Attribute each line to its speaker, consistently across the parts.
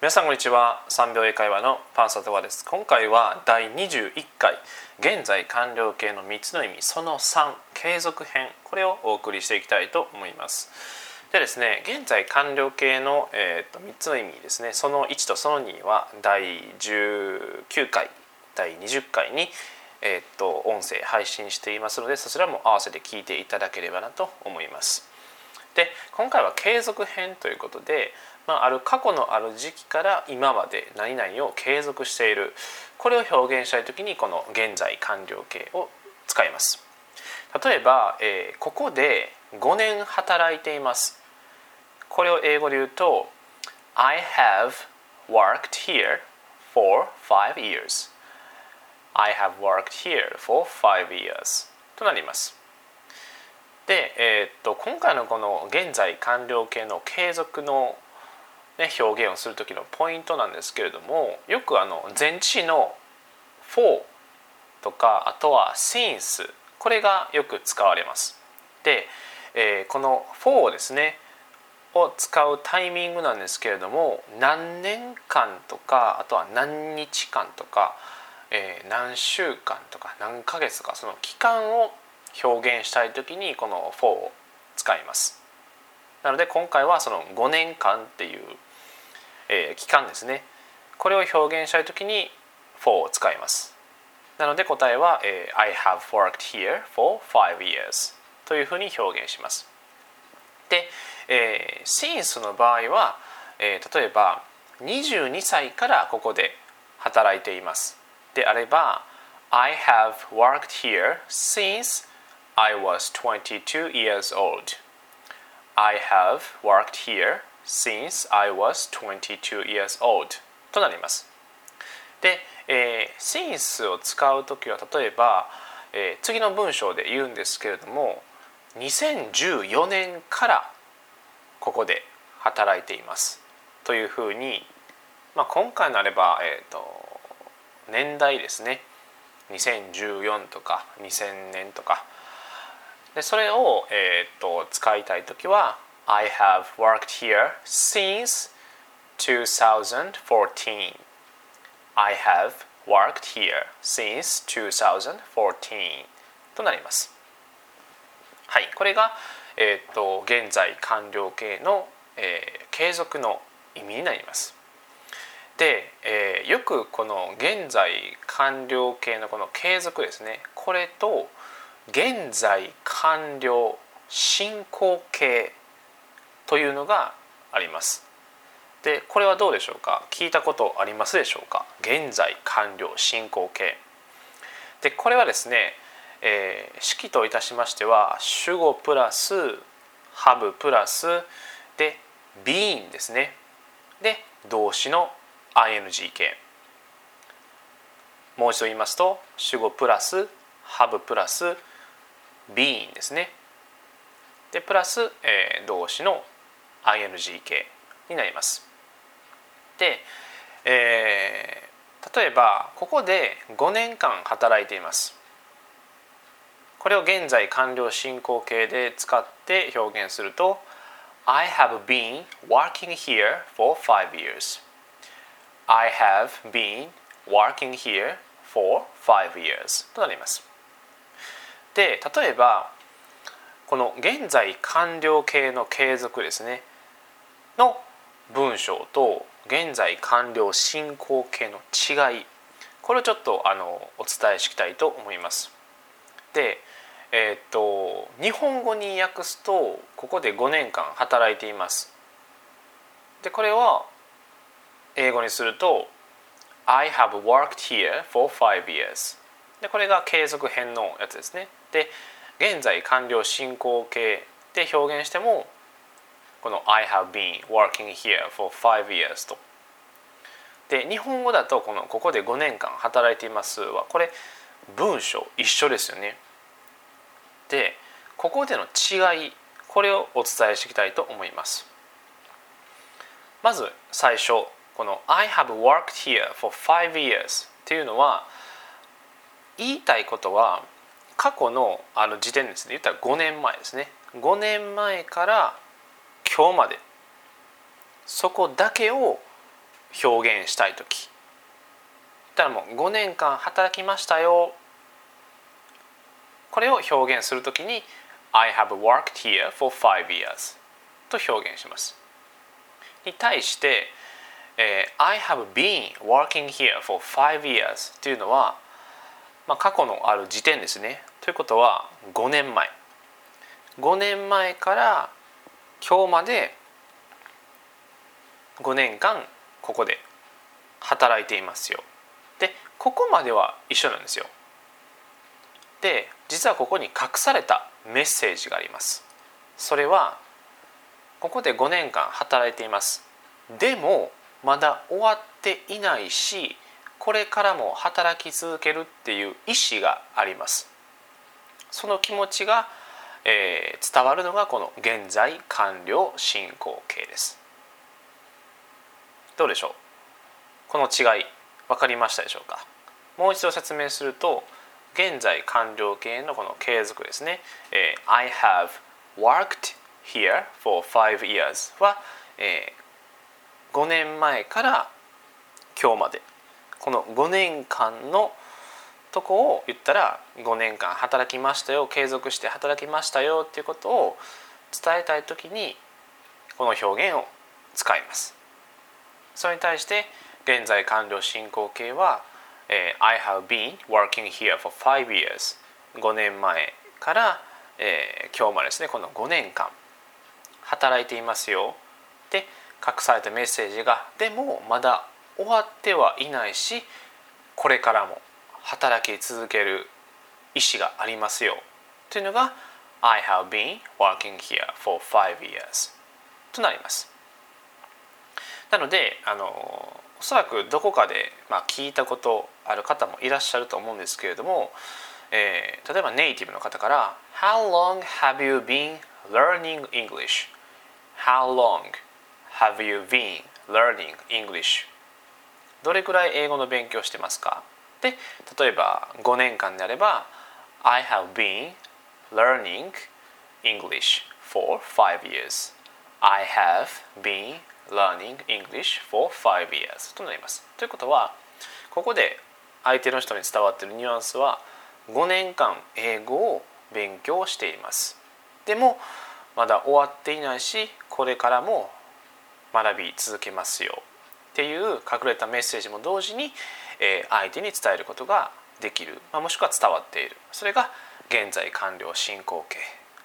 Speaker 1: 皆さんこんにちは。3秒英会話のパンサトワです。今回は第21回。現在完了形の3つの意味その3継続編。これをお送りしていきたいと思います。でですね現在完了形の、えー、と3つの意味ですね。その1とその2は第19回。第20回にえー、と音声配信していますのでそちらも合わせて聞いていただければなと思います。で今回は継続編ということでまあ、ある過去のある時期から今まで何々を継続している。これを表現したい時にこの現在完了形を使います。例えば、えー、ここで5年働いています。これを英語で言うと I have worked here for five years. I have worked here for five years. となります。で、えー、っと今回のこの現在完了形の継続のね、表現をする時のポイントなんですけれどもよくあの前置詞の「for」とかあとは「since」これがよく使われます。で、えー、この「for」ですねを使うタイミングなんですけれども何年間とかあとは何日間とか、えー、何週間とか何ヶ月とかその期間を表現したい時にこの「for」を使います。なので今回はその5年間っていうえー、期間ですねこれを表現したいときに for を使いますなので答えは、えー、I have worked here for five years というふうに表現しますで、えー、since の場合は、えー、例えば22歳からここで働いていますであれば I have worked here since I was 22 years old I have worked here since I was 22 years old となります。で、えー、since を使う時は例えば、えー、次の文章で言うんですけれども2014年からここで働いています。というふうに、まあ、今回なれば、えーと、年代ですね。2014とか2000年とか。でそれを、えーと使いたい時は I have worked here since 2014. I have worked here since 2014となります。はい、これが、えーと、現在完了形の、えー、継続の意味になります。で、えー、よくこの現在完了形のこの継続ですねこれと現在完了進行形というのがあります。でこれはどうでしょうか？聞いたことありますでしょうか？現在完了進行形。でこれはですね、えー、式といたしましては主語プラスハブプラスで being ですね。で動詞の ing 形。もう一度言いますと主語プラスハブプラス being ですね。でプラス、えー、動詞の ing 形になります。で、えー、例えばここで5年間働いています。これを現在完了進行形で使って表現すると I have been working here for five years. I have been working here for five years となります。で例えばこの現在完了形の継続ですねの文章と現在完了進行形の違いこれをちょっとあのお伝えしたいと思います。で、えー、っと日本語に訳すとここで5年間働いています。でこれは英語にすると I have worked here for five years でこれが継続編のやつですね。で現在完了進行形で表現してもこの I have been working here for five years と。で日本語だとこのここで5年間働いていますはこれ文章一緒ですよね。でここでの違いこれをお伝えしていきたいと思います。まず最初この I have worked here for five years っていうのは言いたいことは過去のあの時点ですね言ったら5年前ですね5年前から今日まで。そこだけを表現したい時。だからもう5年間働きましたよ。これを表現するときに I have worked here for five years と表現します。に対して、えー、I have been working here for five years というのは、まあ、過去のある時点ですね。ということは5年前。5年前から今日まで5年間ここで働いていますよ。でここまでは一緒なんですよ。で実はここに隠されたメッセージがあります。それはここで5年間働いています。でもまだ終わっていないしこれからも働き続けるっていう意思があります。その気持ちが、えー、伝わるのがこの現在完了進行形です。どうでしょう？この違い分かりましたでしょうか？もう一度説明すると現在完了形のこの継続ですね、えー、I have worked here for five years は、えー、5年前から今日まで。この5年間のとこを言ったら5年間働きましたよ継続して働きましたよっていうことを伝えたい時にこの表現を使います。それに対して現在完了進行形は、え、I have been working here for five years 5年前から、えー、今日までですねこの5年間働いていますよで隠されたメッセージがでもまだ終わってはいないしこれからも働き続ける意思がありますよというのが I have been working here for five years となりますなのであのおそらくどこかで、まあ、聞いたことある方もいらっしゃると思うんですけれども、えー、例えばネイティブの方から「How long have you been learning English?」「How long have you been learning English?」どれくらい英語の勉強してますかで例えば5年間であれば I have been learning English for five years. I have been learning English for five years となります。ということはここで相手の人に伝わっているニュアンスは5年間英語を勉強しています。でもまだ終わっていないしこれからも学び続けますよ。っていう隠れたメッセージも同時にえ相手に伝えることができる、まあ、もしくは伝わっているそれが現在完了進行形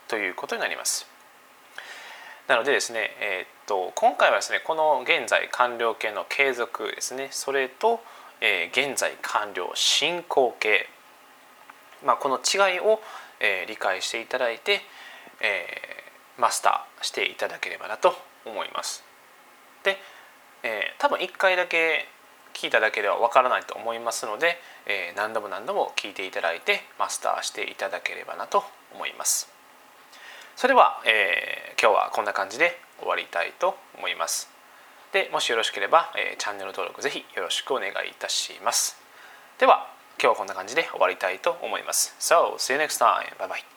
Speaker 1: ということになります。なのでですね、えー、っと今回はですねこの現在完了形の継続ですねそれと、えー、現在完了進行形、まあ、この違いを、えー、理解していただいて、えー、マスターしていただければなと思います。で、えー、多分1回だけ聞いただけではわからないと思いますので、えー、何度も何度も聞いていただいてマスターしていただければなと思いますそれでは、えー、今日はこんな感じで終わりたいと思いますでもしよろしければ、えー、チャンネル登録ぜひよろしくお願いいたしますでは今日はこんな感じで終わりたいと思います So, see you next time. Bye bye.